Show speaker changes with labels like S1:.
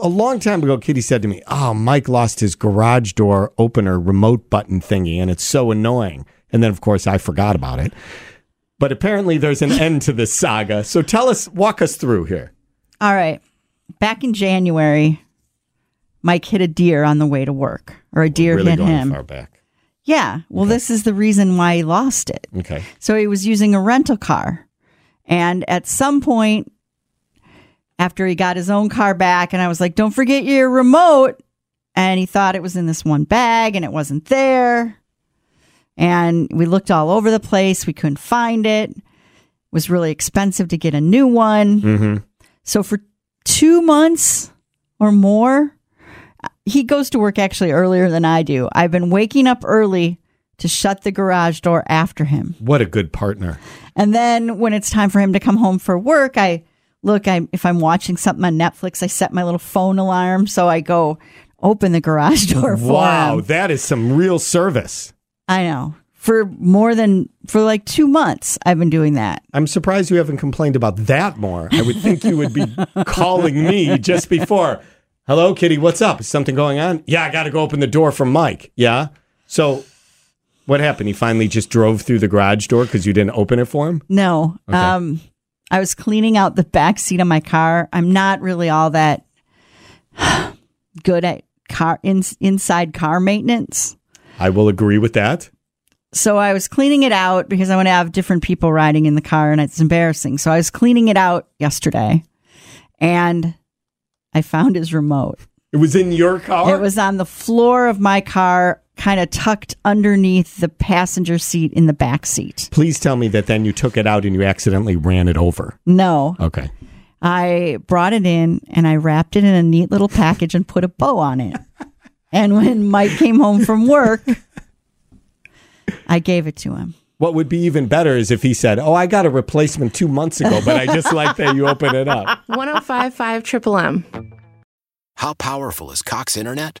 S1: A long time ago, Kitty said to me, "Oh, Mike lost his garage door opener remote button thingy, and it's so annoying." And then, of course, I forgot about it. But apparently, there's an end to this saga. So tell us, walk us through here.
S2: All right. Back in January, Mike hit a deer on the way to work, or a deer
S1: really
S2: hit
S1: going
S2: him.
S1: far back.
S2: Yeah. Well, this is the reason why he lost it.
S1: Okay.
S2: So he was using a rental car. And at some point, after he got his own car back, and I was like, don't forget your remote. And he thought it was in this one bag and it wasn't there. And we looked all over the place. We couldn't find it. It was really expensive to get a new one.
S1: Mm-hmm.
S2: So for two months or more, he goes to work actually earlier than I do. I've been waking up early to shut the garage door after him.
S1: What a good partner.
S2: And then when it's time for him to come home for work, I look, I if I'm watching something on Netflix, I set my little phone alarm so I go open the garage door for
S1: Wow,
S2: him.
S1: that is some real service.
S2: I know. For more than for like 2 months I've been doing that.
S1: I'm surprised you haven't complained about that more. I would think you would be calling me just before. Hello, Kitty. What's up? Is something going on? Yeah, I got to go open the door for Mike. Yeah. So, what happened? He finally just drove through the garage door because you didn't open it for him.
S2: No. Um I was cleaning out the back seat of my car. I'm not really all that good at car in, inside car maintenance.
S1: I will agree with that.
S2: So I was cleaning it out because I want to have different people riding in the car and it's embarrassing. So I was cleaning it out yesterday and I found his remote.
S1: It was in your car.
S2: It was on the floor of my car, kind of tucked underneath the passenger seat in the back seat.
S1: Please tell me that then you took it out and you accidentally ran it over.
S2: No,
S1: Okay.
S2: I brought it in and I wrapped it in a neat little package and put a bow on it. And when Mike came home from work, I gave it to him.
S1: What would be even better is if he said, "Oh, I got a replacement two months ago, but I just like that you open it up."
S3: 1055 Triple M.
S4: How powerful is Cox Internet?